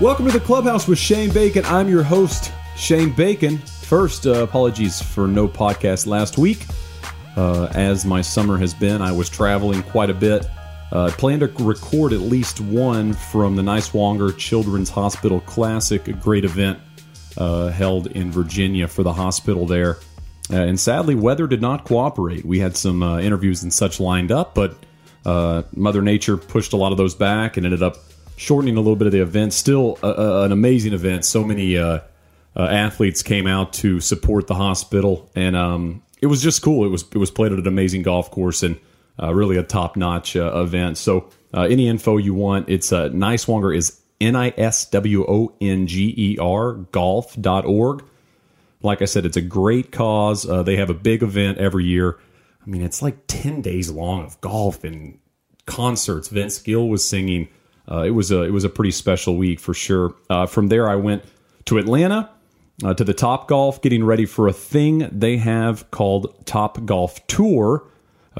Welcome to the clubhouse with Shane Bacon. I'm your host, Shane Bacon. First, uh, apologies for no podcast last week. Uh, as my summer has been, I was traveling quite a bit. Uh, plan to record at least one from the Niswonger Children's Hospital Classic, a great event uh, held in Virginia for the hospital there. Uh, and sadly, weather did not cooperate. We had some uh, interviews and such lined up, but uh, Mother Nature pushed a lot of those back and ended up shortening a little bit of the event. Still, a, a, an amazing event. So many uh, uh, athletes came out to support the hospital, and um, it was just cool. It was it was played at an amazing golf course and uh, really a top notch event. So, any info you want, it's uh, Niswonger is N I S W O N G E R golf.org. Like I said, it's a great cause. Uh, they have a big event every year. I mean, it's like 10 days long of golf and concerts. Vince Gill was singing. Uh, it was a it was a pretty special week for sure. Uh, from there, I went to Atlanta uh, to the Top Golf, getting ready for a thing they have called Top Golf Tour,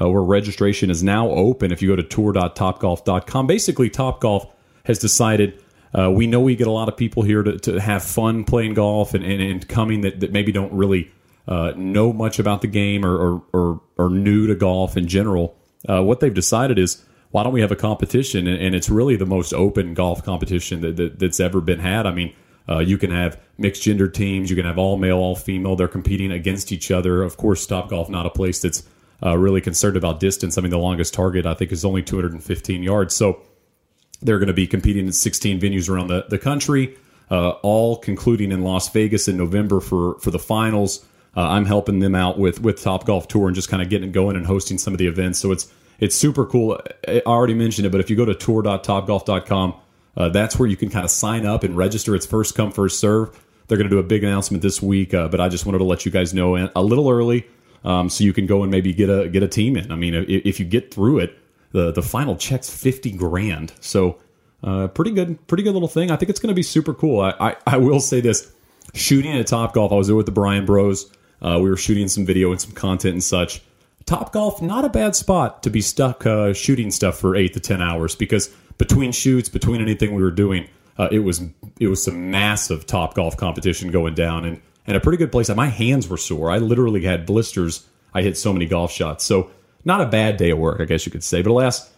uh, where registration is now open. If you go to tour.topgolf.com, basically Top Golf has decided uh, we know we get a lot of people here to, to have fun playing golf and, and, and coming that, that maybe don't really uh, know much about the game or, or, or, or new to golf in general. What they've decided is why don't we have a competition? And, and it's really the most open golf competition that, that, that's ever been had. I mean, uh, you can have mixed gender teams, you can have all male, all female. They're competing against each other. Of course, Top Golf not a place that's uh, really concerned about distance. I mean, the longest target I think is only 215 yards. So they're going to be competing in 16 venues around the, the country, uh, all concluding in Las Vegas in November for, for the finals. Uh, I'm helping them out with, with Top Golf Tour and just kind of getting it going and hosting some of the events. So it's it's super cool. I already mentioned it, but if you go to tour.topgolf.com, uh, that's where you can kind of sign up and register. It's first come, first serve. They're going to do a big announcement this week, uh, but I just wanted to let you guys know a little early um, so you can go and maybe get a get a team in. I mean, if, if you get through it, the the final check's fifty grand. So uh, pretty good, pretty good little thing. I think it's going to be super cool. I, I, I will say this: shooting at Top Golf, I was there with the Bryan Bros. Uh, we were shooting some video and some content and such. Top Golf, not a bad spot to be stuck uh, shooting stuff for eight to ten hours because between shoots, between anything we were doing, uh, it was it was some massive Top Golf competition going down and and a pretty good place. My hands were sore. I literally had blisters. I hit so many golf shots. So not a bad day of work, I guess you could say. But alas,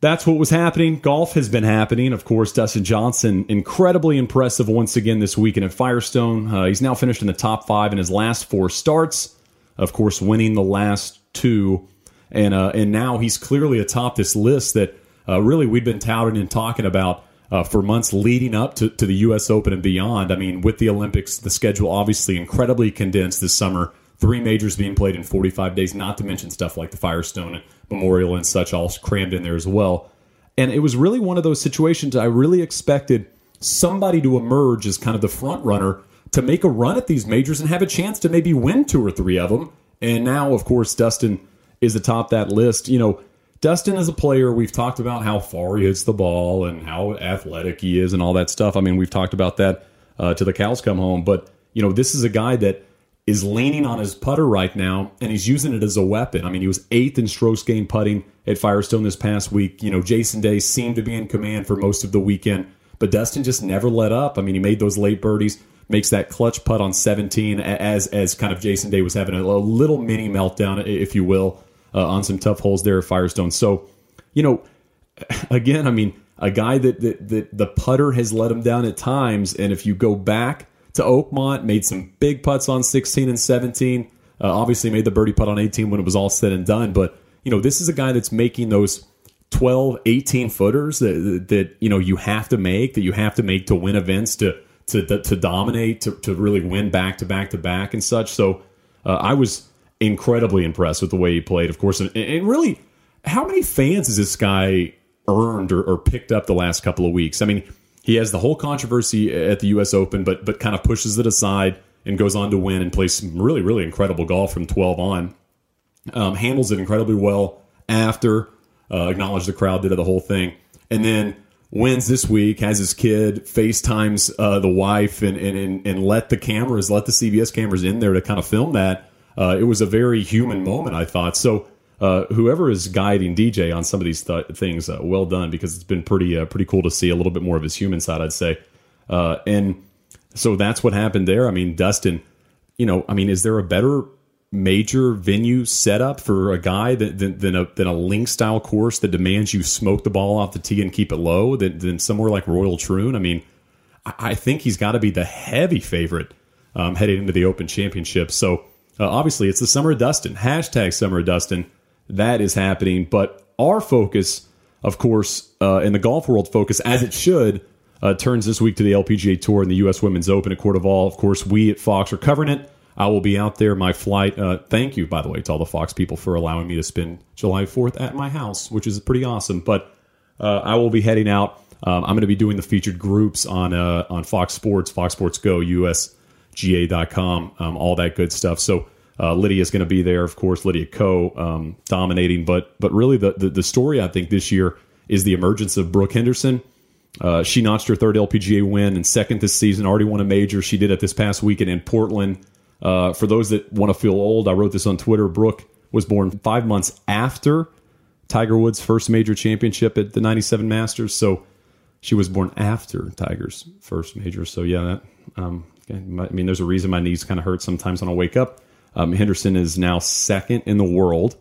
that's what was happening. Golf has been happening. Of course, Dustin Johnson, incredibly impressive once again this weekend at Firestone. Uh, he's now finished in the top five in his last four starts. Of course, winning the last two, and uh, and now he's clearly atop this list that uh, really we've been touting and talking about uh, for months leading up to, to the U.S. Open and beyond. I mean, with the Olympics, the schedule obviously incredibly condensed this summer three majors being played in 45 days, not to mention stuff like the Firestone Memorial and such, all crammed in there as well. And it was really one of those situations I really expected somebody to emerge as kind of the front runner to make a run at these majors and have a chance to maybe win two or three of them. And now, of course, Dustin is atop that list. You know, Dustin is a player. We've talked about how far he hits the ball and how athletic he is and all that stuff. I mean, we've talked about that uh, to the cows come home. But, you know, this is a guy that is leaning on his putter right now, and he's using it as a weapon. I mean, he was eighth in strokes gained putting at Firestone this past week. You know, Jason Day seemed to be in command for most of the weekend, but Dustin just never let up. I mean, he made those late birdies, makes that clutch putt on 17 as as kind of Jason Day was having a, little mini meltdown, if you will, uh, on some tough holes there at Firestone. So, you know, again, I mean, a guy that, that, that the putter has let him down at times, and if you go back to Oakmont, made some big putts on 16 and 17. Uh, obviously, made the birdie putt on 18 when it was all said and done. But you know, this is a guy that's making those 12, 18 footers that, that you know you have to make, that you have to make to win events, to to to dominate, to, to really win back to back to back and such. So uh, I was incredibly impressed with the way he played, of course, and, and really, how many fans has this guy earned or, or picked up the last couple of weeks? I mean he has the whole controversy at the U.S. Open, but but kind of pushes it aside and goes on to win and plays some really really incredible golf from 12 on. Um, handles it incredibly well after. Uh, acknowledged the crowd, did the whole thing, and then wins this week. Has his kid FaceTimes uh, the wife and, and and let the cameras, let the CBS cameras in there to kind of film that. Uh, it was a very human moment, I thought. So uh, whoever is guiding DJ on some of these th- things, uh, well done because it's been pretty uh, pretty cool to see a little bit more of his human side, I'd say. Uh, and so that's what happened there. I mean, Dustin, you know, I mean, is there a better major venue setup for a guy than, than, than a than a link style course that demands you smoke the ball off the tee and keep it low than, than somewhere like Royal Troon? I mean, I, I think he's got to be the heavy favorite um, heading into the Open Championship. So uh, obviously, it's the summer of Dustin. Hashtag summer of Dustin that is happening. But our focus, of course, uh, in the golf world focus, as it should, uh, turns this week to the LPGA Tour and the U.S. Women's Open at CordeValle. Of course, we at Fox are covering it. I will be out there. My flight. Uh, thank you, by the way, to all the Fox people for allowing me to spend July 4th at my house, which is pretty awesome. But uh, I will be heading out. Um, I'm going to be doing the featured groups on uh, on Fox Sports, Fox Sports Go, USGA.com, um, all that good stuff. So uh, Lydia is going to be there, of course. Lydia Ko um, dominating, but but really the, the, the story I think this year is the emergence of Brooke Henderson. Uh, she notched her third LPGA win and second this season. Already won a major. She did it this past weekend in Portland. Uh, for those that want to feel old, I wrote this on Twitter. Brooke was born five months after Tiger Woods' first major championship at the '97 Masters. So she was born after Tiger's first major. So yeah, that um, I mean, there's a reason my knees kind of hurt sometimes when I wake up. Um, Henderson is now second in the world,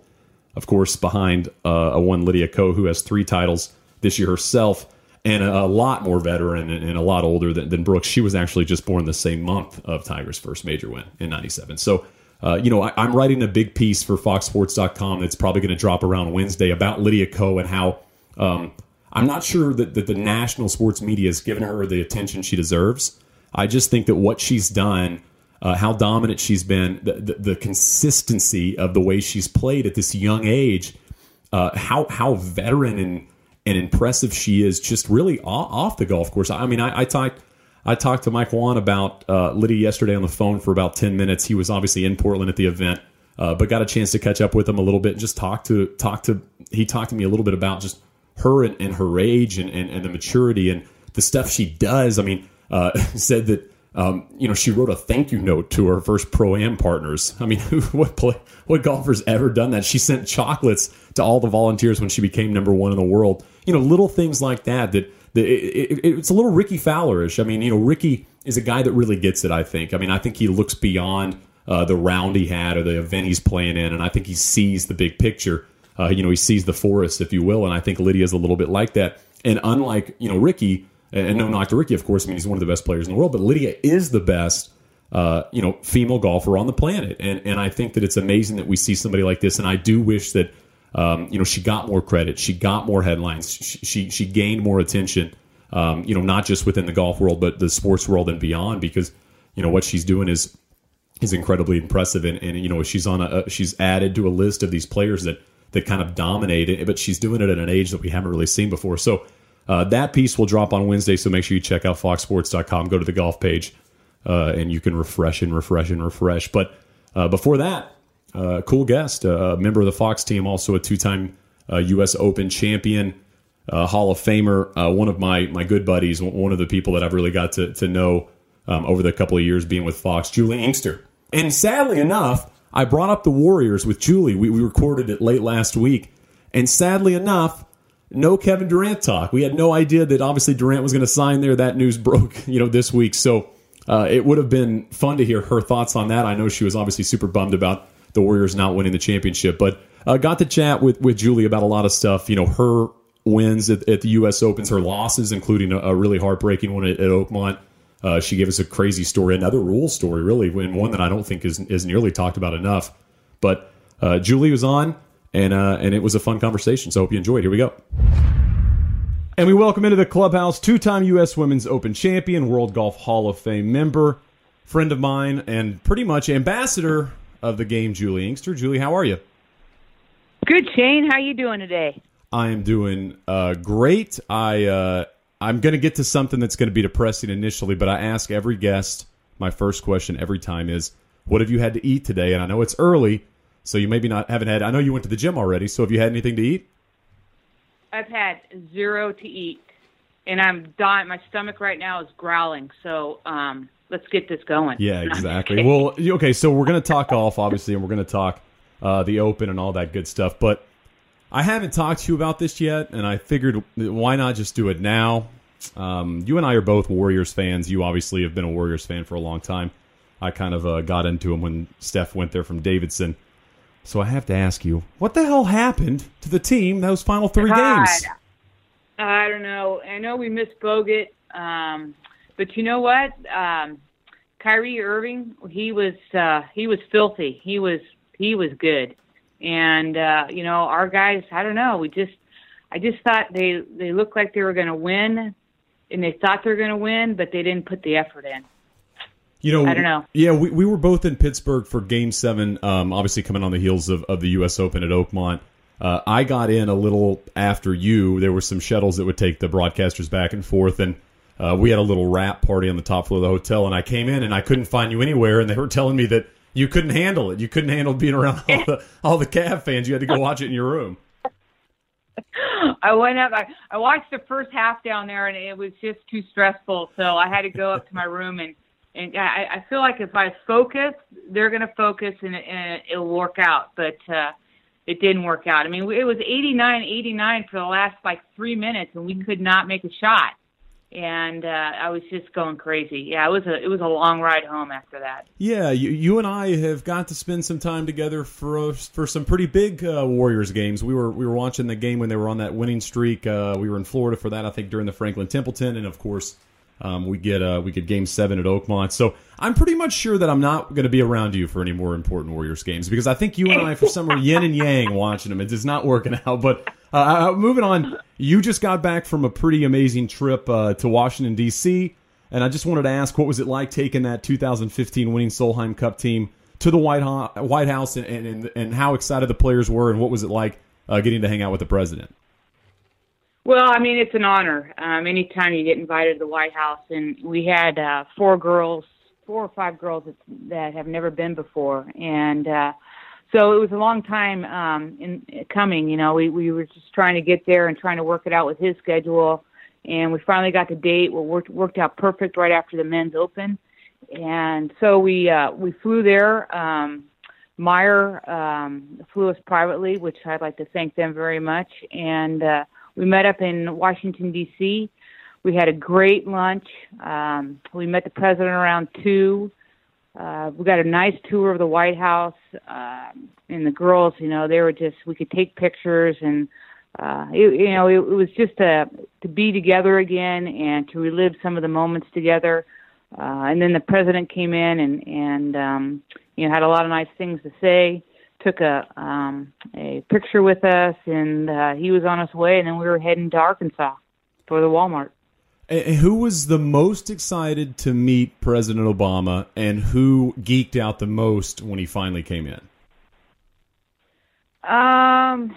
of course, behind uh, a one Lydia Ko, who has three titles this year herself, and a, a lot more veteran and, and a lot older than, than, Brooks. She was actually just born the same month of Tiger's first major win in '97. So. Uh, you know, I, am writing a big piece for FoxSports.com that's probably going to drop around Wednesday about Lydia Ko and how um, I'm not sure that, that the national sports media has given her the attention she deserves. I just think that what she's done uh, how dominant she's been, the, the, the, consistency of the way she's played at this young age, uh, how how veteran and and impressive she is, just really off, the golf course. I mean, I, I talked. I talked to Mike Whan about uh, Lydia yesterday on the phone for about ten minutes. He was obviously in Portland at the event, uh, but got a chance to catch up with him a little bit and just talk to talk to. He talked to me a little bit about just her and, and her age and, and, and, the maturity and the stuff she does. I mean, uh, said that um, you know, she wrote a thank you note to her first pro am partners. I mean, what play, what golfer's ever done that? She sent chocolates to all the volunteers when she became number one in the world. You know, little things like that. That, that it, it, it's a little Rickie Fowlerish. I mean, you know, Rickie is a guy that really gets it. I think. I mean, I think he looks beyond uh, the round he had or the event he's playing in, and I think he sees the big picture. Uh, you know, he sees the forest, if you will, and I think Lydia's a little bit like that. And unlike you know Rickie and no knock to Rickie, of course. I mean, he's one of the best players in the world, but Lydia is the best, uh, you know, female golfer on the planet. And and I think that it's amazing that we see somebody like this. And I do wish that, um, you know, she got more credit, she got more headlines, she she, she gained more attention. Um, you know, not just within the golf world, but the sports world and beyond, because you know what she's doing is is incredibly impressive. And, and you know, she's on a she's added to a list of these players that that kind of dominate it, but she's doing it at an age that we haven't really seen before. So uh, that piece will drop on Wednesday, so make sure you check out foxsports.com. Go to the golf page, uh, and you can refresh and refresh and refresh. But uh, before that, uh, cool guest, uh, a member of the Fox team, also a two-time U.S. Uh, Open champion, Hall of Famer, one of my my good buddies, one of the people that I've really got to to know um, over the couple of years being with Fox, Juli Inkster. And sadly enough, I brought up the Warriors with Juli. We, we recorded it late last week, and sadly enough no Kevin Durant talk. We had no idea that obviously Durant was going to sign there. That news broke, you know, this week. So uh, it would have been fun to hear her thoughts on that. I know she was obviously super bummed about the Warriors not winning the championship, but uh, got to chat with with Juli about a lot of stuff. You know, her wins at, at the U.S. Opens, her losses, including a, a really heartbreaking one at, at Oakmont. Uh, she gave us a crazy story, another rule story, really, and one that I don't think is is nearly talked about enough. But uh, Juli was on and uh, and it was a fun conversation. So I hope you enjoyed. Here we go. And we welcome into the clubhouse two-time U.S. Women's Open champion, World Golf Hall of Fame member, friend of mine, and pretty much ambassador of the game, Juli Inkster. Juli, how are you? Good, Shane. How are you doing today? I am doing uh, great. I uh, I'm going to get to something that's going to be depressing initially, but I ask every guest. My first question every time is, "What have you had to eat today?" And I know it's early, so you maybe not haven't had. I know you went to the gym already. So have you had anything to eat? I've had zero to eat, and I'm dying. My stomach right now is growling. So um, let's get this going. Yeah, exactly. well, okay. So we're gonna talk golf, obviously, and we're gonna talk uh, the Open and all that good stuff. But I haven't talked to you about this yet, and I figured why not just do it now? Um, you and I are both Warriors fans. You obviously have been a Warriors fan for a long time. I kind of uh, got into them when Steph went there from Davidson. So I have to ask you, what the hell happened to the team those final three God. games? I don't know. I know we missed Bogut, um, but you know what? Um, Kyrie Irving, he was uh, he was filthy. He was he was good. And uh, you know, our guys, I don't know, we just I just thought they they looked like they were going to win, and they thought they were going to win, but they didn't put the effort in. You know, I don't know. Yeah, we, we were both in Pittsburgh for Game Seven. Um, obviously, coming on the heels of, of the U.S. Open at Oakmont. Uh, I got in a little after you. There were some shuttles that would take the broadcasters back and forth, and uh, we had a little wrap party on the top floor of the hotel. And I came in and I couldn't find you anywhere, and they were telling me that you couldn't handle it. You couldn't handle being around all the all the Cav fans. You had to go watch it in your room. I went up. I, I watched the first half down there, and it was just too stressful. So I had to go up to my room, and and I, I feel like if I focus, they're going to focus, and, and it'll work out. But uh, it didn't work out. I mean, it was 89, 89 for the last like three minutes, and we could not make a shot and uh, I was just going crazy. Yeah, it was a it was a long ride home after that. Yeah, you, you and I have got to spend some time together for for some pretty big uh, Warriors games. We were we were watching the game when they were on that winning streak. Uh, we were in Florida for that, I think, during the Franklin Templeton, and of course. Um, we get uh, we get Game Seven at Oakmont, so I'm pretty much sure that I'm not going to be around you for any more important Warriors games because I think you and I, for some reason, yin and yang watching them. It's not working out. But uh, uh, moving on, you just got back from a pretty amazing trip uh, to Washington D.C. And I just wanted to ask, what was it like taking that 2015 winning Solheim Cup team to the White, Ho- White House, and, and and how excited the players were, and what was it like uh, getting to hang out with the president? Well, I mean, it's an honor. Um, anytime you get invited to the White House, and we had uh, four girls, four or five girls that, that have never been before, and uh, so it was a long time um, in coming. You know, we we were just trying to get there and trying to work it out with his schedule, and we finally got the date. Well, worked worked out perfect right after the men's open, and so we uh, we flew there. Um, Meijer um, flew us privately, which I'd like to thank them very much, and uh, we met up in Washington D.C. We had a great lunch. Um, we met the president around two uh, we got a nice tour of the White House, uh, and the girls, you know, they were just we could take pictures, and uh, it, you know, it, it was just a to be together again and to relive some of the moments together. Uh, and then the president came in and and um, you know had a lot of nice things to say. Took a um, a picture with us, and uh, he was on his way, and then we were heading to Arkansas for the Walmart. Who was the most excited to meet President Obama, and who geeked out the most when he finally came in? Um,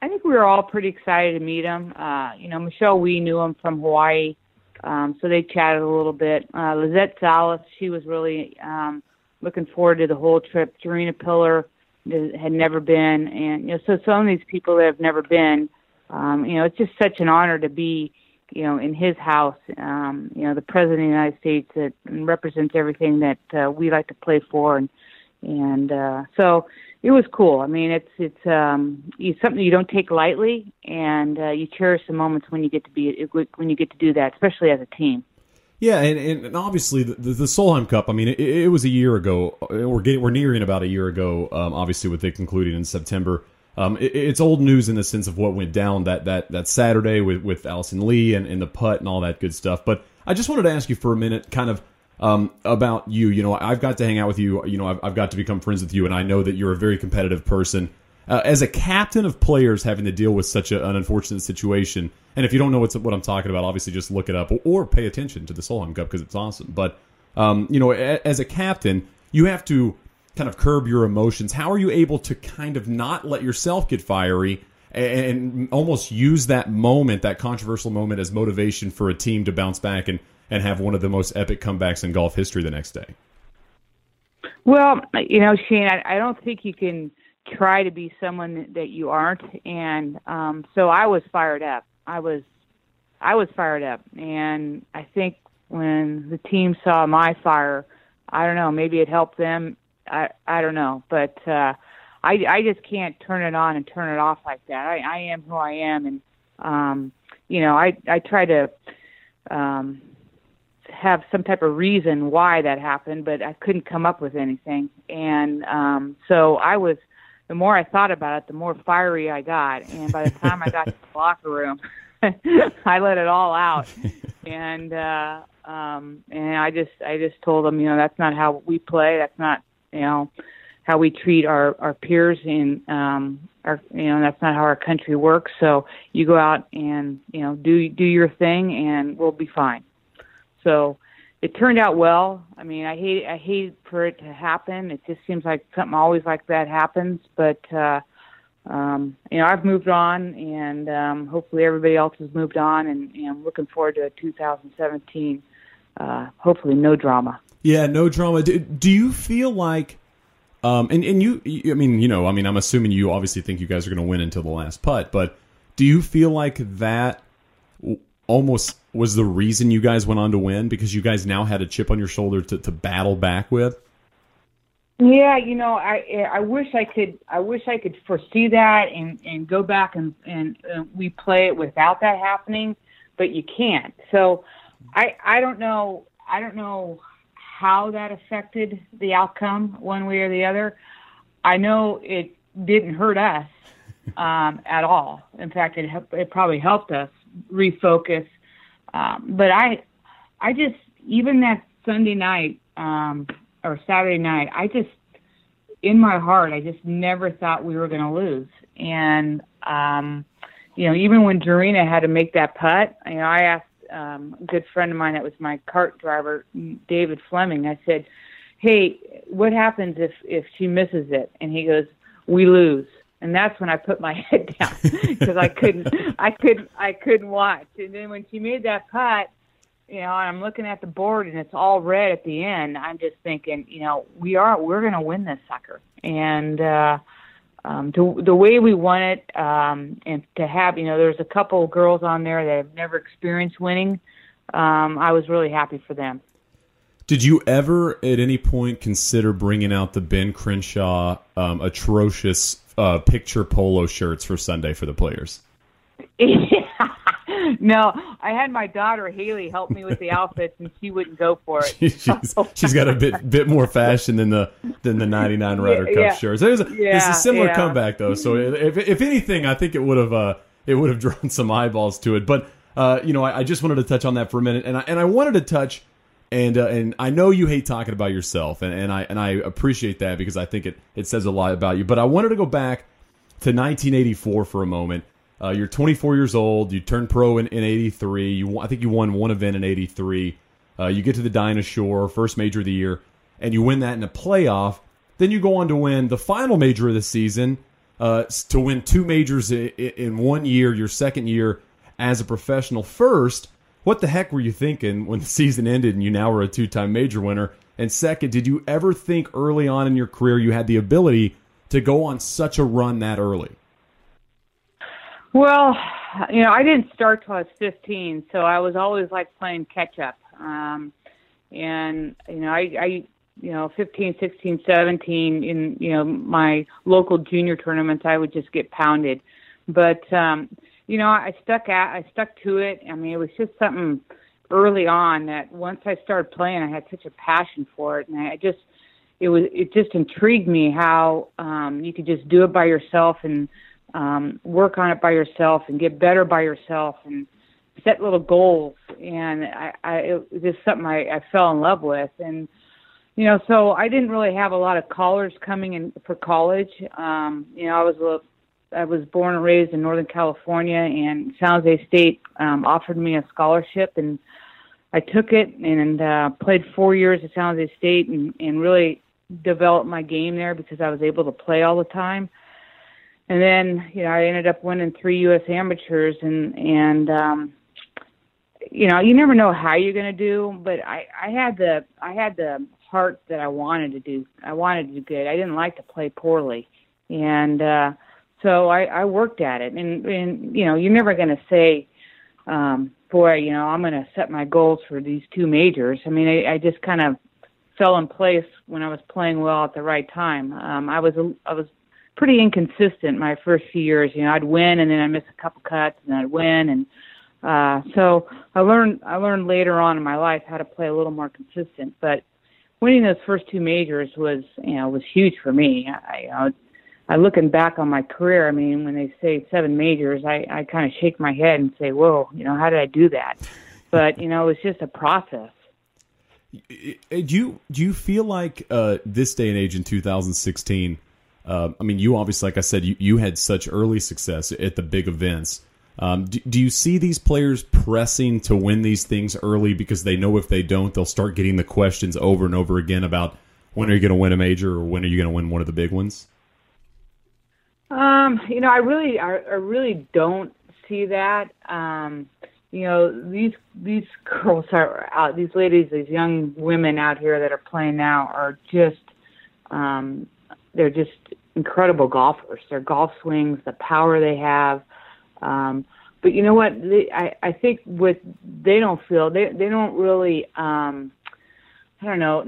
I think we were all pretty excited to meet him. Uh, you know, Michelle, we knew him from Hawaii, um, so they chatted a little bit. Uh, Lizette Salas, she was really um, looking forward to the whole trip. Gerina Piller had never been, and you know, so some of these people that have never been, um, you know, it's just such an honor to be you know, in his house, um, you know, the president of the United States that represents everything that uh, we like to play for, and and uh, so it was cool. I mean, it's it's um, it's something you don't take lightly, and uh, you cherish the moments when you get to be when you get to do that, especially as a team. Yeah, and, and obviously the, the, Solheim Cup. I mean, it, it, was a year ago. We're getting we're nearing about a year ago. Um, obviously, with it concluding in September. Um, it, it's old news in the sense of what went down that that that Saturday with with Allison Lee and, and the putt and all that good stuff. But I just wanted to ask you for a minute, kind of um, about you. You know, I've got to hang out with you. You know, I've, I've got to become friends with you, and I know that you're a very competitive person. Uh, as a captain of players having to deal with such a, an unfortunate situation, and if you don't know what's, what I'm talking about, obviously just look it up or, or pay attention to the Solheim Cup because it's awesome. But um, you know, a, as a captain, you have to kind of curb your emotions? How are you able to kind of not let yourself get fiery and almost use that moment, that controversial moment, as motivation for a team to bounce back and, and have one of the most epic comebacks in golf history the next day? Well, you know, Shane, I, I don't think you can try to be someone that you aren't, and um, so I was fired up. I was, I was fired up, and I think when the team saw my fire, I don't know, maybe it helped them I I don't know, but uh, I I just can't turn it on and turn it off like that. I I am who I am, and um, you know, I I try to um have some type of reason why that happened, but I couldn't come up with anything. And um so I was the more I thought about it, the more fiery I got. And by the time I got to the locker room, I let it all out. And uh um and I just I just told them, you know, that's not how we play. That's not, you know, how we treat our our peers in um our you know that's not how our country works so you go out and you know do do your thing and we'll be fine so it turned out well. I mean i hate i hate for it to happen. It just seems like something always like that happens. But uh um you know i've moved on and um hopefully everybody else has moved on and, and i'm looking forward to 2017 uh hopefully no drama. Yeah no drama. Do, do you feel like um, and and you, I mean, you know, I mean, I'm assuming you obviously think you guys are going to win until the last putt, but do you feel like that almost was the reason you guys went on to win because you guys now had a chip on your shoulder to, to battle back with? Yeah, you know, I I wish I could I wish I could foresee that and and go back and and uh, we play it without that happening, but you can't. So I I don't know I don't know how that affected the outcome one way or the other. I know it didn't hurt us um, at all. In fact, it it probably helped us refocus. Um, but I, I just even that Sunday night um, or Saturday night, I just in my heart, I just never thought we were going to lose. And um, you know, even when Gerina had to make that putt, you know, I asked um, a good friend of mine that was my cart driver, David Fleming. I said, "Hey, what happens if if she misses it?" And he goes, "We lose." And that's when I put my head down because I couldn't, I couldn't, I couldn't watch. And then when she made that putt, you know, I'm looking at the board and it's all red at the end. I'm just thinking, you know, we are, we're going to win this sucker. And uh, um, to, the way we won it, um, and to have, you know, there's a couple girls on there that have never experienced winning. Um, I was really happy for them. Did you ever, at any point, consider bringing out the Ben Crenshaw um, atrocious uh, picture polo shirts for Sunday for the players? Yeah. no, I had my daughter Haley help me with the outfits, and she wouldn't go for it. she's, she's got a bit bit more fashion than the than the '99 Ryder Cup yeah, shirts. There's a, yeah, it's a similar yeah. comeback though. So if if anything, I think it would have uh, it would have drawn some eyeballs to it. But uh, you know, I, I, just wanted to touch on that for a minute, and I and I wanted to touch. And uh, and I know you hate talking about yourself, and, and I and I appreciate that because I think it, it says a lot about you. But I wanted to go back to 1984 for a moment uh, you're 24 years old. You turned pro in, in 83. You, I think you won one event in 83. Uh, you get to the Dinah Shore, first major of the year, and you win that in a playoff. Then you go on to win the final major of the season, uh, to win two majors in, in one year, your second year as a professional. First, what the heck were you thinking when the season ended and you now were a two time major winner? And second, did you ever think early on in your career you had the ability to go on such a run that early? Well, you know, I didn't start till I was 15, so I was always like playing catch up. Um, and you know, I, I, you know, 15, 16, 17 in you know my local junior tournaments, I would just get pounded. But um, you know, I stuck at, I stuck to it. I mean, it was just something early on that once I started playing, I had such a passion for it, and I just, it was, it just intrigued me how um, you could just do it by yourself and um, work on it by yourself and get better by yourself and set little goals. And I, I it was just something I, I fell in love with. And you know, so I didn't really have a lot of callers coming in for college. Um, you know, I was a I was born and raised in Northern California, and San Jose State um, offered me a scholarship, and I took it and uh, played four years at San Jose State, and, and really developed my game there because I was able to play all the time and then you know I ended up winning three U.S. amateurs, and and um, you know you never know how you're going to do, but I I had the I had the heart that I wanted to do. I wanted to do good. I didn't like to play poorly, and uh, so I, I worked at it. And and you know you're never going to say, um, boy, you know I'm going to set my goals for these two majors. I mean I, I just kind of fell in place when I was playing well at the right time. Um, I was I was pretty inconsistent my first few years. You know, I'd win and then I'd miss a couple cuts and I'd win and uh so I learned I learned later on in my life how to play a little more consistent. But winning those first two majors was you know was huge for me. I you I looking back on my career, I mean, when they say seven majors, I, I kind of shake my head and say, "Whoa, you know, how did I do that?" But you know, it's just a process. Do you do you feel like uh, this day and age in 2016? Uh, I mean, you obviously, like I said, you, you had such early success at the big events. Um, do, do you see these players pressing to win these things early because they know if they don't, they'll start getting the questions over and over again about when are you going to win a major or when are you going to win one of the big ones? Um, you know, I really, I, I really don't see that. Um, you know, these these girls are out, these ladies, these young women out here that are playing now are just, um, they're just incredible golfers. Their golf swings, the power they have. Um, but you know what? They, I I think what they don't feel they they don't really. Um, I don't know.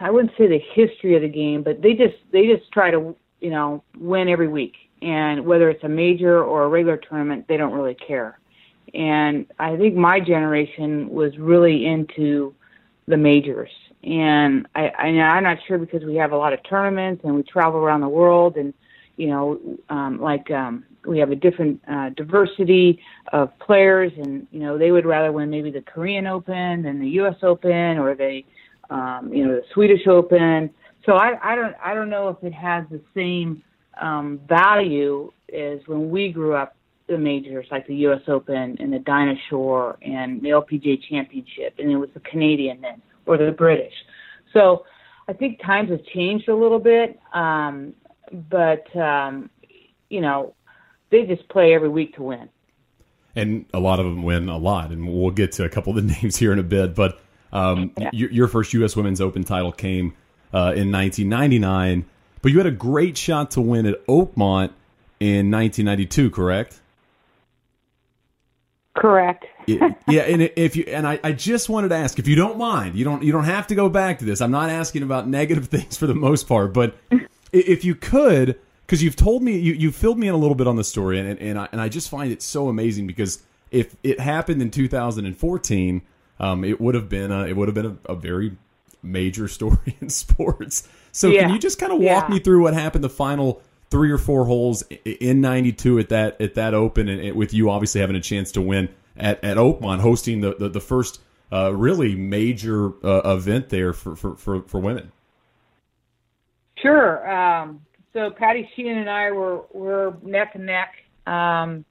I wouldn't say the history of the game, but they just they just try to you know, win every week. And whether it's a major or a regular tournament, they don't really care. And I think my generation was really into the majors. And I, I I'm not sure because we have a lot of tournaments and we travel around the world and, you know, um, like, um, we have a different uh, diversity of players and, you know, they would rather win maybe the Korean Open than the U.S. Open or the, um, you know, the Swedish Open so I, I don't I don't know if it has the same um, value as when we grew up the majors like the U.S. Open and the Dinah Shore and the LPGA Championship, and it was the Canadian then or the British. So I think times have changed a little bit, um, but um, you know they just play every week to win. And a lot of them win a lot, and we'll get to a couple of the names here in a bit. But um, yeah. your, your first U.S. Women's Open title came uh, in 1999. But you had a great shot to win at Oakmont in 1992, correct? Correct. yeah, and if you and I, I just wanted to ask if you don't mind, you don't you don't have to go back to this. I'm not asking about negative things for the most part, but if you could, because you've told me you you filled me in a little bit on the story, and and I, and I just find it so amazing because if it happened in 2014, um, it would have been a, it would have been a, a very major story in sports. So yeah. can you just kind of walk yeah. me through what happened the final three or four holes in 92 at that at that open and with you obviously having a chance to win at, at Oakmont hosting the, the, the first uh, really major uh, event there for, for, for, for, women. Sure. Um, so Patty Sheehan and I were, were neck and neck. Um,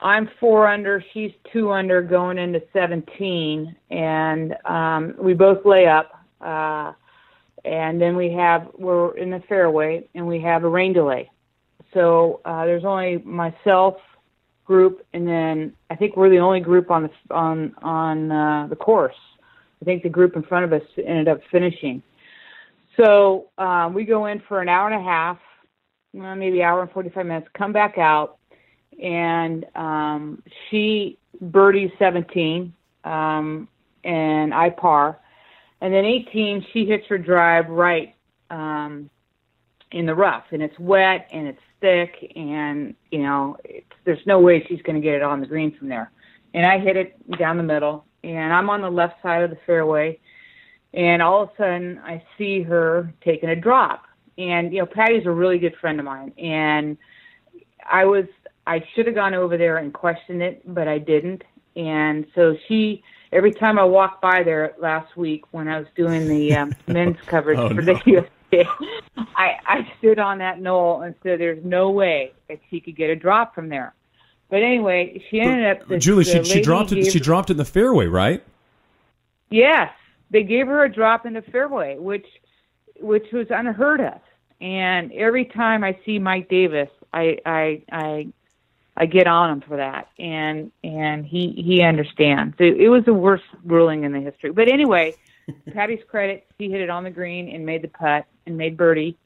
I'm four under, she's two under going into 17, and um, we both lay up. Uh, and then we have, we're in the fairway, and we have a rain delay. So uh, there's only myself, group, and then I think we're the only group on the on on uh, the course. I think the group in front of us ended up finishing. So um, we go in for an hour and a half, maybe hour and 45 minutes, come back out, and um, she birdie 17, um, and I par, and then 18 she hits her drive right um, in the rough, and it's wet and it's thick, and you know there's no way she's going to get it on the green from there, and I hit it down the middle, and I'm on the left side of the fairway, and all of a sudden I see her taking a drop, and you know Patty's a really good friend of mine, and I was I should have gone over there and questioned it, but I didn't. And so she, every time I walked by there last week when I was doing the um, men's coverage oh, for no. the USA, I, I stood on that knoll and said, "There's no way that she could get a drop from there." But anyway, she ended up. Juli, she, she dropped it. She dropped it in the fairway, right? Yes, they gave her a drop in the fairway, which which was unheard of. And every time I see Mike Davis, I I I I get on him for that, and and he he understands. It, it was the worst ruling in the history. But anyway, Patty's credit, he hit it on the green and made the putt and made birdie.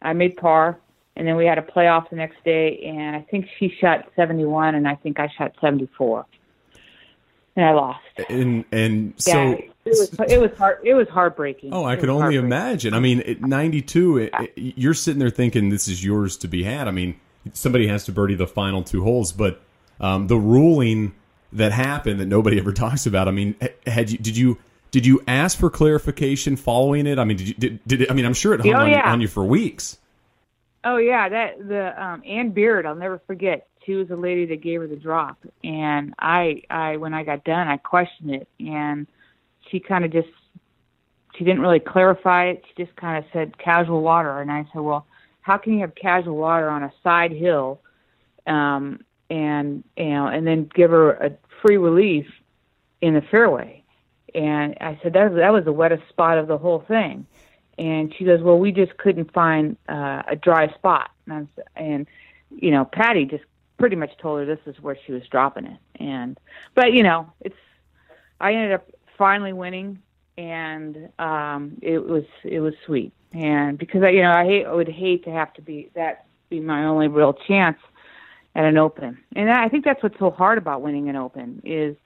I made par, and then we had a playoff the next day, and I think she shot 71, and I think I shot 74, and I lost. And and so It was it was heart it was heartbreaking. Oh, I It could only imagine. I mean, at 92, it, it- you're sitting there thinking this is yours to be had. I mean, somebody has to birdie the final two holes, but um, the ruling that happened that nobody ever talks about. I mean, had you did you did you ask for clarification following it? I mean, did you did, did it, I mean, I'm sure it hung Oh, on, you, yeah. on you for weeks. Oh yeah, that the um Ann Beard, I'll never forget. She was the lady that gave her the drop, and I, I when I got done, I questioned it, and she kind of just, she didn't really clarify it. She just kind of said casual water, and I said, well, how can you have casual water on a side hill, um, and you know, and then give her a free relief in the fairway? And I said that was, that was the wettest spot of the whole thing. And she goes, well, we just couldn't find uh, a dry spot. And, I was, and you know, Patty just pretty much told her this is where she was dropping it. And but you know, it's I ended up finally winning, and um, it was it was sweet. And because I, you know, I hate I would hate to have to be that be my only real chance at an open. And I think that's what's so hard about winning an open is,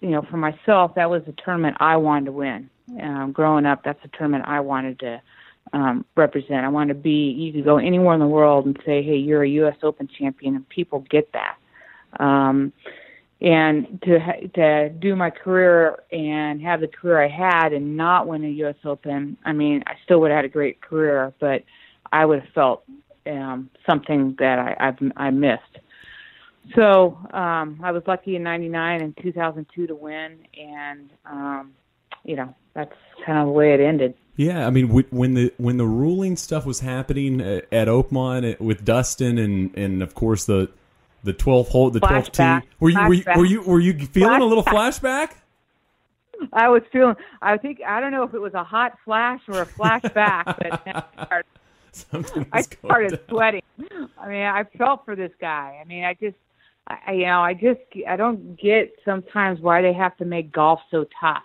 you know, for myself, that was the tournament I wanted to win. Um, growing up, that's the tournament I wanted to um, represent. I wanted to be. You could go anywhere in the world and say, "Hey, you're a U.S. Open champion," and people get that. Um, and to to do my career and have the career I had and not win a U.S. Open, I mean, I still would have had a great career, but I would have felt um, something that I I've, I missed. So um, I was lucky in '99 and 2002 to win, and um, you know that's kind of the way it ended. Yeah, I mean, when the when the ruling stuff was happening at, at Oakmont uh, with Dustin and and of course the the 12th hole, the 12th tee, were you were you were you, were you feeling a little flashback? I was feeling. I think I don't know if it was a hot flash or a flashback, but I started, Something I started sweating. I mean, I felt for this guy. I mean, I just, I- you know, I just, I don't get sometimes why they have to make golf so tough.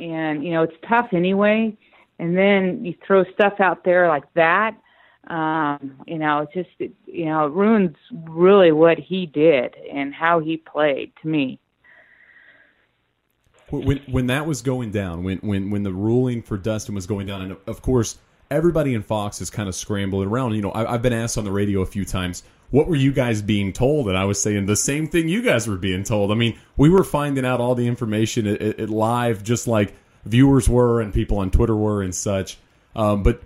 And you know, it's tough anyway. And then you throw stuff out there like that. Um, you know, it just, it, you know, it ruins really what he did and how he played to me. when when that was going down, when when when the ruling for Dustin was going down, and of course everybody in Fox is kind of scrambling around. You know, I, I've been asked on the radio a few times, what were you guys being told? And I was saying the same thing you guys were being told. I mean, we were finding out all the information at, at, at live, just like viewers were and people on Twitter were and such. Um, but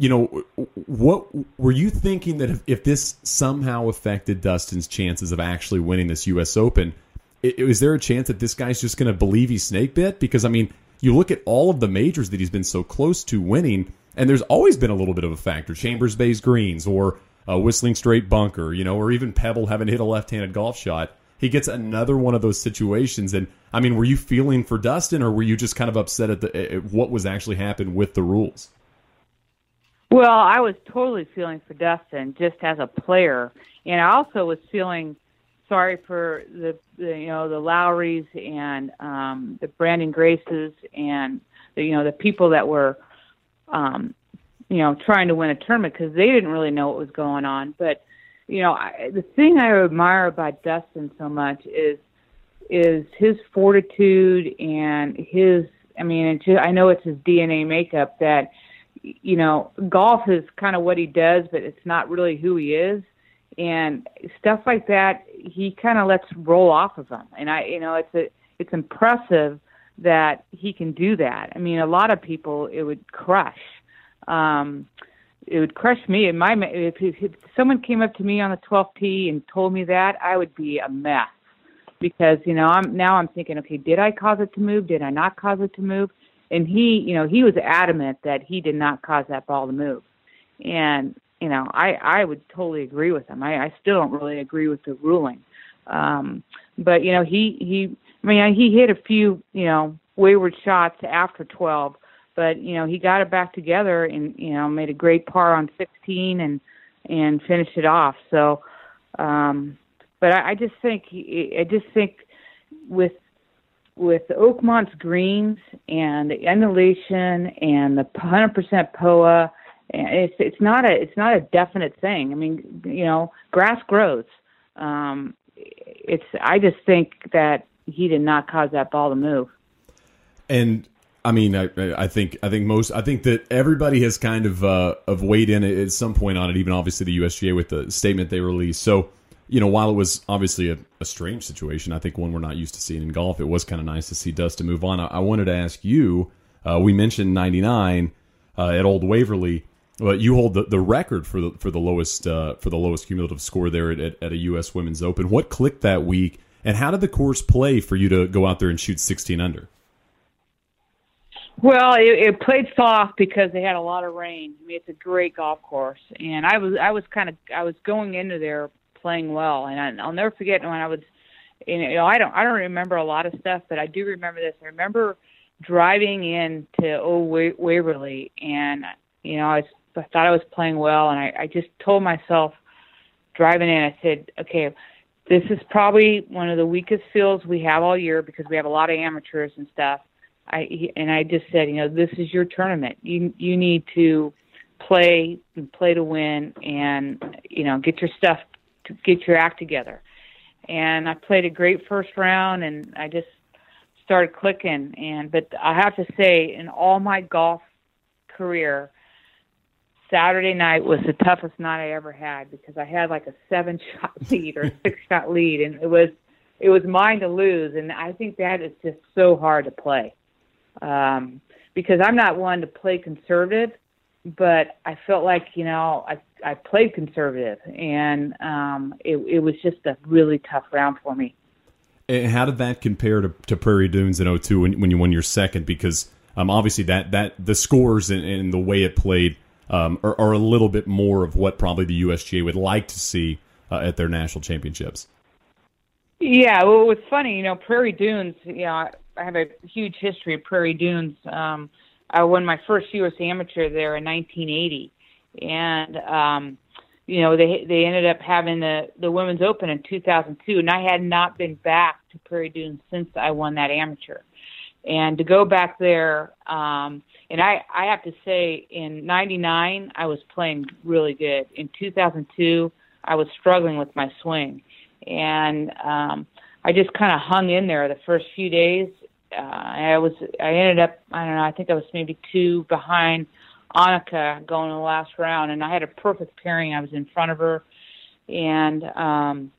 you know, what were you thinking that if, if this somehow affected Dustin's chances of actually winning this U.S. Open? is there a chance that this guy's just going to believe he's snake bit? Because I mean, you look at all of the majors that he's been so close to winning, and there's always been a little bit of a factor: Chambers Bay's greens, or a Whistling Straits bunker, you know, or even Pebble having hit a left-handed golf shot. He gets another one of those situations, and I mean, were you feeling for Dustin, or were you just kind of upset at the at what was actually happening with the rules? Well, I was totally feeling for Dustin just as a player, and I also was feeling sorry for the, the you know the Lowrys and um, the Brandon Graces and the, you know the people that were um, you know trying to win a tournament because they didn't really know what was going on. But you know I, the thing I admire about Dustin so much is is his fortitude and his I mean I know it's his DNA makeup that you know, golf is kind of what he does, but it's not really who he is. And stuff like that, he kind of lets roll off of him. And I, you know, it's a, it's impressive that he can do that. I mean, a lot of people it would crush. Um, it would crush me. And my, if, if, someone came up to me on the 12th tee and told me that, I would be a mess because you know I'm now I'm thinking, okay, did I cause it to move? Did I not cause it to move? And he you know he was adamant that he did not cause that ball to move. And you know i i would totally agree with him. I i still don't really agree with the ruling. Um but you know he he i mean he hit a few you know wayward shots after 12 but you know he got it back together and you know made a great par on 16 and and finished it off. So um but i, I just think i just think with with Oakmont's greens and the undulation and the 100% POA, it's it's not a it's not a definite thing. I mean, you know, grass grows. Um, it's I just think that he did not cause that ball to move. And I mean, I, I think I think most I think that everybody has kind of uh, of weighed in at some point on it. Even obviously the USGA with the statement they released. So you know, while it was obviously a, a strange situation, I think one we're not used to seeing in golf. It was kind of nice to see Dustin move on. I, I wanted to ask you. Uh, we mentioned '99 uh, at Old Waverly. But you hold the, the record for the for the lowest uh, for the lowest cumulative score there at, at, a U.S. Women's Open. What clicked that week, and how did the course play for you to go out there and shoot 16 under? Well, it, it played soft because they had a lot of rain. I mean, it's a great golf course, and I was I was kind of I was going into there playing well, and I, I'll never forget when I was, you know, I don't I don't remember a lot of stuff, but I do remember this. I remember driving in to Old Waverly, and you know, I, was, I thought I was playing well, and I, I just told myself driving in, I said, okay, this is probably one of the weakest fields we have all year because we have a lot of amateurs and stuff I and I just said, you know, this is your tournament. You you need to play and play to win, and you know, get your stuff, to get your act together. And I played a great first round, and I just started clicking. And but I have to say, in all my golf career, Saturday night was the toughest night I ever had because I had like a seven shot lead or a six shot lead, and it was it was mine to lose. And I think that is just so hard to play um, because I'm not one to play conservative, but I felt like you know I I played conservative, and um, it it was just a really tough round for me. And how did that compare to, to Prairie Dunes in 02 when, when you won your second? Because um, obviously that that the scores and, and the way it played um, are, are, a little bit more of what probably the USGA would like to see uh, at their national championships. Yeah, well, it was funny, you know, Prairie Dunes. You know, I have a huge history of Prairie Dunes. Um, I won my first U.S. amateur there in 1980, and um, you know they they ended up having the the Women's Open in 2002, and I had not been back to Prairie Dunes since I won that amateur. And to go back there, um, and I I have to say, in '99 I was playing really good. In 2002, I was struggling with my swing, and um, I just kind of hung in there the first few days uh, I was I ended up I don't know I think I was maybe two behind Annika going in the last round, and I had a perfect pairing. I was in front of her, and um,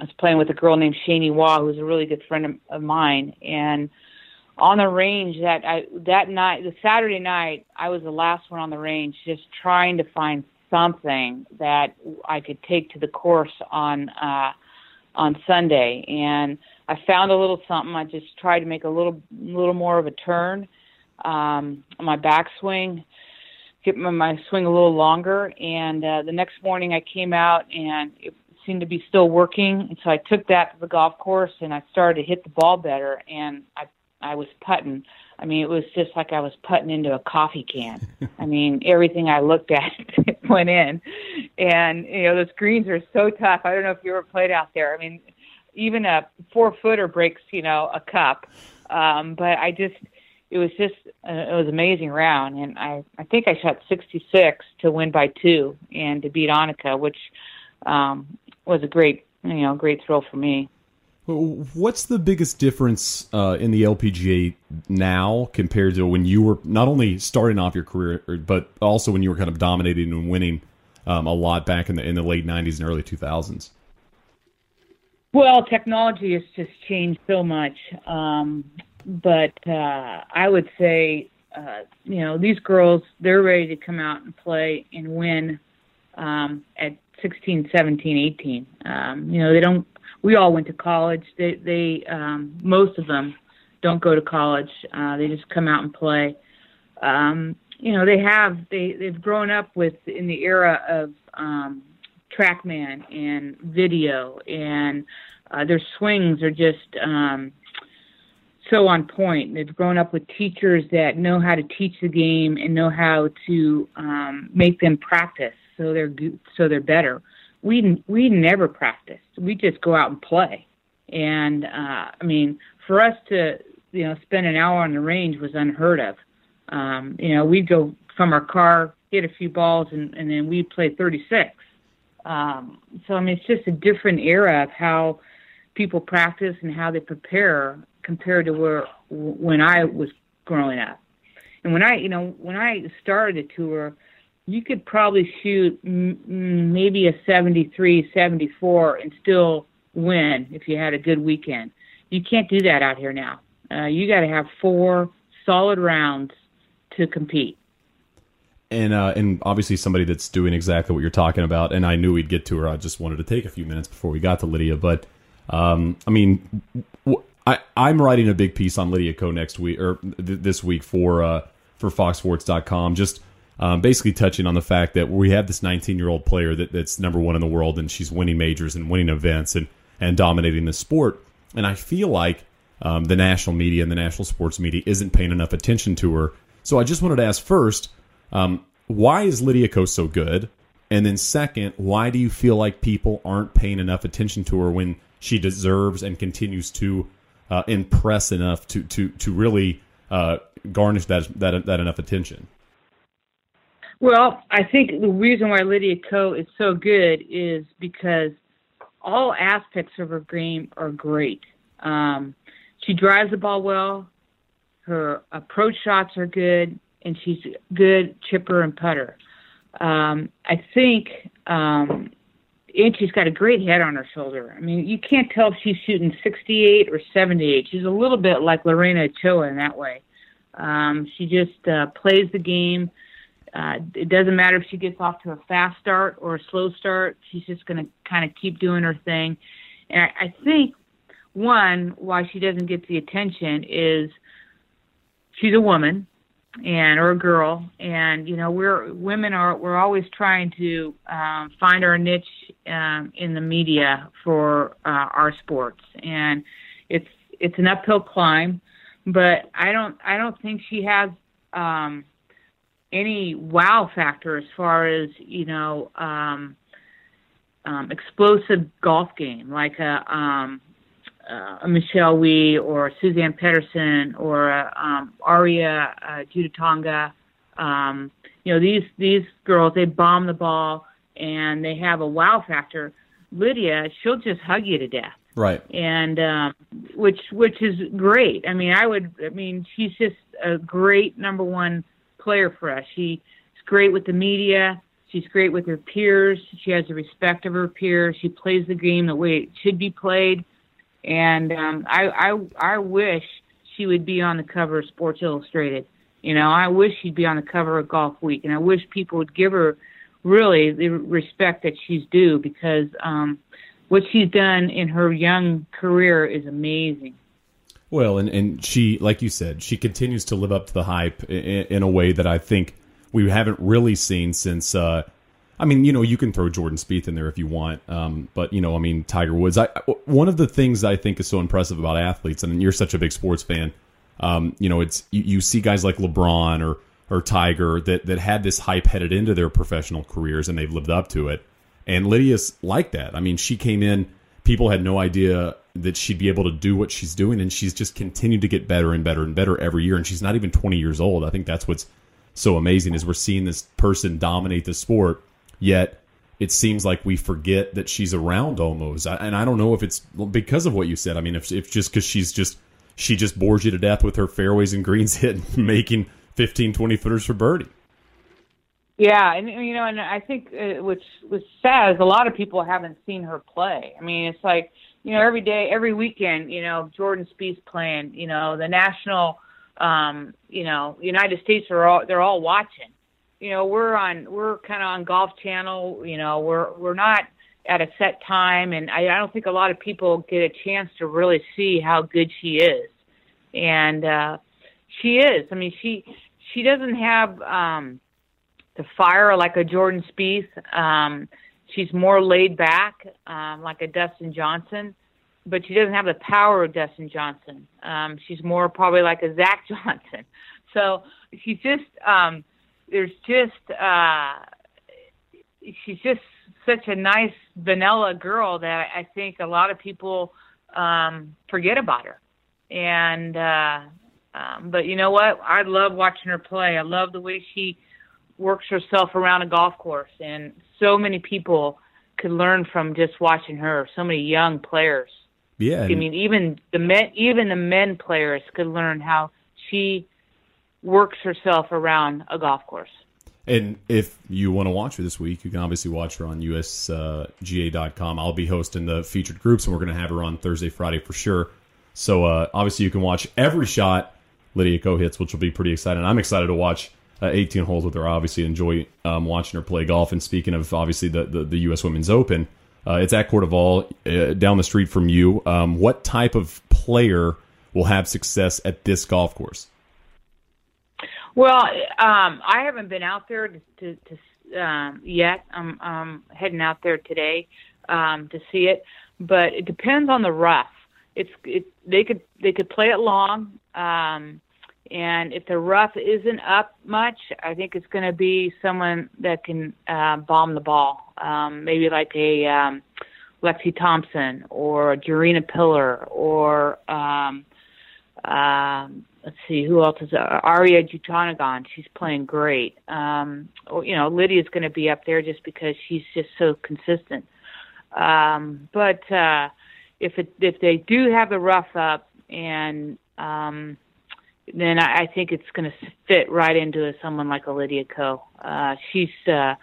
I was playing with a girl named Shani Waugh, who's a really good friend of, of mine. And on the range that I that night, the Saturday night, I was the last one on the range, just trying to find something that I could take to the course on uh, on Sunday, and I found a little something. I just tried to make a little little more of a turn um, on my backswing, get my, my swing a little longer. And uh, the next morning, I came out and it seemed to be still working. And so I took that to the golf course and I started to hit the ball better. And I I was putting. I mean, it was just like I was putting into a coffee can. I mean, everything I looked at went in, and you know those greens are so tough. I don't know if you ever played out there. I mean, even a four footer breaks, you know, a cup. Um, but I just, it was just, uh, it was amazing round. And I, I think I shot 66 to win by two and to beat Annika, which um, was a great, you know, great thrill for me. What's the biggest difference uh, in the LPGA now compared to when you were not only starting off your career, but also when you were kind of dominating and winning um, a lot back in the in the late '90s and early 2000s? Well, technology has just changed so much. Um, but uh, I would say, uh, you know, these girls, they're ready to come out and play and win um, at 16, 17, 18. Um, you know, they don't, we all went to college. They, they um, most of them don't go to college. Uh, they just come out and play. Um, you know, they have, they, they've grown up with in the era of, um, TrackMan and video, and uh, their swings are just um, so on point. They've grown up with teachers that know how to teach the game and know how to um, make them practice, so they're so they're better. We we never practiced. We just go out and play, and uh, I mean, for us to you know spend an hour on the range was unheard of. Um, you know, we'd go from our car, hit a few balls, and, and then we'd play 36 um, so I mean, it's just a different era of how people practice and how they prepare compared to where when I was growing up. And when I, you know, when I started the tour, you could probably shoot m- maybe a 73, 74 and still win if you had a good weekend. You can't do that out here now. Uh, you got to have four solid rounds to compete. And uh, and obviously somebody that's doing exactly what you're talking about. And I knew we'd get to her. I just wanted to take a few minutes before we got to Lydia. But um, I mean, I I'm writing a big piece on Lydia Ko next week or th- this week for uh, for FoxSports.com. Just um, basically touching on the fact that we have this 19 year old player that, that's number one in the world and she's winning majors and winning events and and dominating the sport. And I feel like um, the national media and the national sports media isn't paying enough attention to her. So I just wanted to ask first, um, why is Lydia Ko so good? And then second, why do you feel like people aren't paying enough attention to her when she deserves and continues to uh, impress enough to to to really uh, garnish that that that enough attention? Well, I think the reason why Lydia Ko is so good is because all aspects of her game are great. Um, she drives the ball well. Her approach shots are good, and she's good chipper and putter. Um, I think, um, and she's got a great head on her shoulder. I mean, you can't tell if she's shooting 68 or 78. She's a little bit like Lorena Ochoa in that way. Um, she just uh, plays the game. Uh, it doesn't matter if she gets off to a fast start or a slow start. She's just going to kind of keep doing her thing. And I, I think one why she doesn't get the attention is she's a woman and or a girl and you know we're women are we're always trying to um, find our niche um, in the media for uh, our sports and it's it's an uphill climb but i don't i don't think she has um any wow factor as far as you know um um explosive golf game like a um uh, a Michelle Wie or Suzanne Pettersen or uh, um, Ariya uh, Jutanugarn. Um, you know, these these girls they bomb the ball and they have a wow factor. Lydia, she'll just hug you to death. Right. And um, which which is great. I mean, I would. I mean, she's just a great number one player for us. She's great with the media. She's great with her peers. She has the respect of her peers. She plays the game the way it should be played and um, I, I I wish she would be on the cover of Sports Illustrated. You know, I wish she'd be on the cover of Golf Week, and I wish people would give her really the respect that she's due because um, what she's done in her young career is amazing. Well, and, and she, like you said, she continues to live up to the hype in, in a way that I think we haven't really seen since uh, I mean, you know, you can throw Jordan Spieth in there if you want, um, but you know, I mean, Tiger Woods. I, one of the things I think is so impressive about athletes, and you're such a big sports fan. Um, you know, it's you, you, see guys like LeBron or or Tiger that that had this hype headed into their professional careers, and they've lived up to it. And Lydia's like that. I mean, she came in, people had no idea that she'd be able to do what she's doing, and she's just continued to get better and better and better every year. And she's not even 20 years old. I think that's what's so amazing is we're seeing this person dominate the sport Yet it seems like we forget that she's around almost. And I don't know if it's because of what you said. I mean, if, if just because she's just she just bores you to death with her fairways and greens hit, making 15, 20 footers for birdie. Yeah, and you know, and I think uh, which was sad is a lot of people haven't seen her play. I mean, it's like you know, every day, every weekend, you know, Jordan Spieth playing. You know, the national, um, you know, United States are all they're all watching you know we're on we're kind of on golf channel you know we're we're not at a set time and I, I don't think a lot of people get a chance to really see how good she is and uh she is i mean she she doesn't have um the fire like a jordan Spieth. um she's more laid back um like a dustin johnson but she doesn't have the power of dustin johnson um she's more probably like a zach johnson so she's just um there's just uh she's just such a nice vanilla girl that I think a lot of people um forget about her. And uh um but you know what? I love watching her play. I love the way she works herself around a golf course and so many people could learn from just watching her, so many young players. Yeah, I mean, even the men, even the men players could learn how she works herself around a golf course. And if you want to watch her this week, you can obviously watch her on usga.com. I'll be hosting the featured groups, and we're going to have her on Thursday, Friday for sure. So uh, obviously, you can watch every shot Lydia Ko hits, which will be pretty exciting. I'm excited to watch uh, 18 holes with her. Obviously enjoy um, watching her play golf. And speaking of obviously the the, the U.S. Women's Open, uh, it's at CordeValle uh, down the street from you. Um, what type of player will have success at this golf course? Well, um, I haven't been out there to, to, to um, yet. I'm um, heading out there today um, to see it, but it depends on the rough. It's it, they could they could play it long, um, and if the rough isn't up much, I think it's going to be someone that can uh, bomb the ball. Um, maybe like a um, Lexi Thompson or Gerina Piller or um, um, let's see who else is uh, Ariya Jutanugarn. She's playing great. Um, you know, Lydia's going to be up there just because she's just so consistent. Um, but uh, if it if they do have the rough up and um, then I, I think it's going to fit right into someone like a Lydia Ko. Uh, she's uh,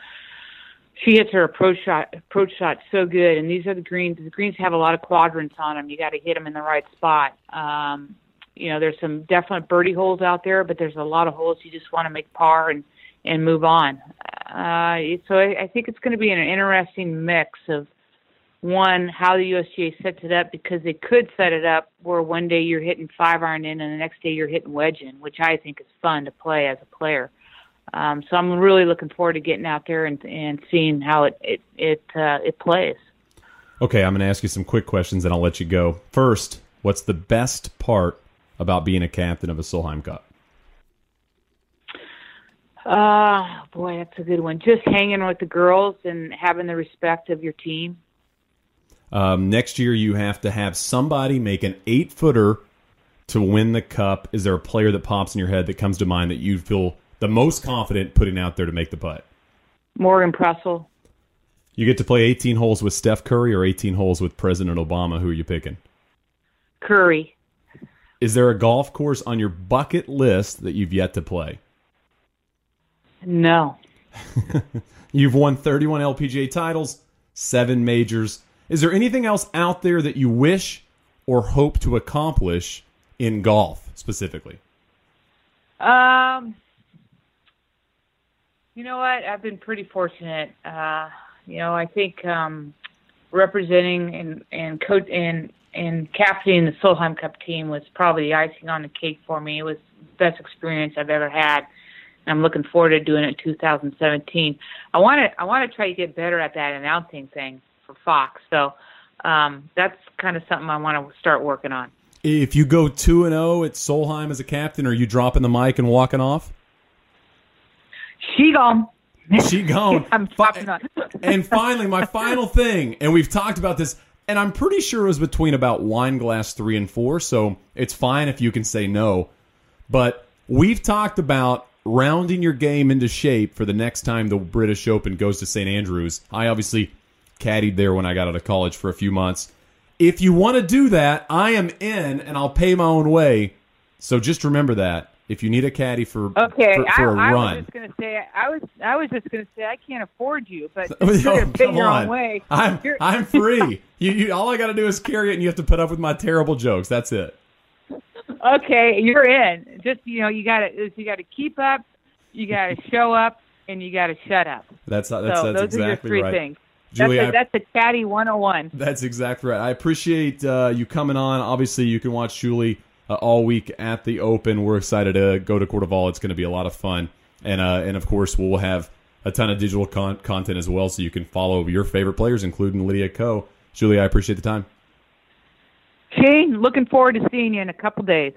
she hits her approach shot approach shot so good, and these are the greens. The greens have a lot of quadrants on them. You got to hit them in the right spot. Um, you know, there's some definite birdie holes out there, but there's a lot of holes you just want to make par and and move on. Uh, so I, I think it's going to be an interesting mix of one how the USGA sets it up because they could set it up where one day you're hitting five iron in and the next day you're hitting wedge in, which I think is fun to play as a player. Um, so I'm really looking forward to getting out there and, and seeing how it it it, uh, it plays. Okay, I'm going to ask you some quick questions and I'll let you go. First, what's the best part about being a captain of a Solheim Cup? Uh, boy, that's a good one. Just hanging with the girls and having the respect of your team. Um, next year, you have to have somebody make an eight footer to win the cup. Is there a player that pops in your head that comes to mind that you feel the most confident putting out there to make the putt? Morgan Pressel. You get to play 18 holes with Steph Curry or 18 holes with President Obama. Who are you picking? Curry. Is there a golf course on your bucket list that you've yet to play? No. you've won 31 LPGA titles, seven majors. Is there anything else out there that you wish or hope to accomplish in golf specifically? Um, you know what? I've been pretty fortunate. Uh, you know, I think um, representing and and coach and and captaining the Solheim Cup team was probably the icing on the cake for me. It was the best experience I've ever had. I'm looking forward to doing it in 2017. I want to I want to try to get better at that announcing thing for Fox. So um, that's kind of something I want to start working on. If you go two and zero at Solheim as a captain, are you dropping the mic and walking off? She gone. She gone. I'm dropping on. and finally, my final thing, and we've talked about this, and I'm pretty sure it was between about wine glass three and four, so it's fine if you can say no. But we've talked about rounding your game into shape for the next time the British Open goes to St. Andrews. I obviously caddied there when I got out of college for a few months. If you want to do that, I am in and I'll pay my own way. So just remember that. If you need a caddy for okay, for, for I, a I run, was just gonna say I was I was just gonna say I can't afford you, but Oh, you're gonna pay come your on. own way. I'm I'm free. you, you all I got to do is carry it, and you have to put up with my terrible jokes. That's it. okay, you're in. Just you know, you gotta you gotta keep up, you gotta show up, and you gotta shut up. That's that's, so that's those exactly are your three right. things. Juli, that's a, that's a caddy 101. That's exactly right. I appreciate uh, you coming on. Obviously, you can watch Juli uh, all week at the Open. We're excited to go to CordeValle. It's going to be a lot of fun, and uh, and of course, we'll have a ton of digital con- content as well, so you can follow your favorite players, including Lydia Ko. Juli, I appreciate the time. Shane, looking forward to seeing you in a couple days.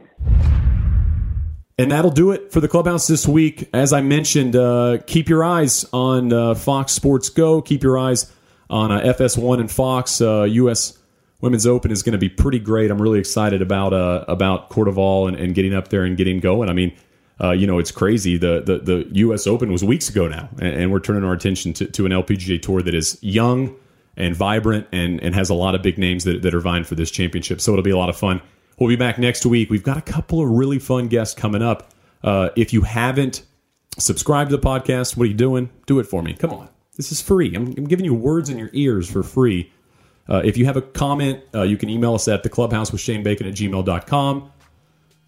And that'll do it for the clubhouse this week. As I mentioned, uh, keep your eyes on uh, Fox Sports Go. Keep your eyes on uh, FS1 and Fox. Uh, U.S. Women's Open is going to be pretty great. I'm really excited about uh, about CordeValle and, and getting up there and getting going. I mean, uh, you know, it's crazy. The, the the U.S. Open was weeks ago now, and, and we're turning our attention to, to an LPGA tour that is young and vibrant and, and has a lot of big names that, that are vying for this championship. So it'll be a lot of fun. We'll be back next week. We've got a couple of really fun guests coming up. Uh, if you haven't subscribed to the podcast, what are you doing? Do it for me. Come on. This is free. I'm, I'm giving you words in your ears for free. Uh, if you have a comment, uh, you can email us at the clubhouse with Shane Bacon at gmail.com.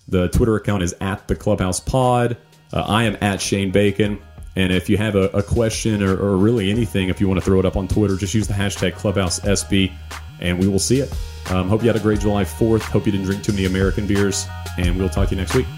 The Twitter account is at the clubhouse pod. Uh, I am at Shane Bacon. And if you have a, a question or, or, really anything, if you want to throw it up on Twitter, just use the hashtag ClubhouseSB and we will see it. Um, hope you had a great July 4th. Hope you didn't drink too many American beers. And we'll talk to you next week.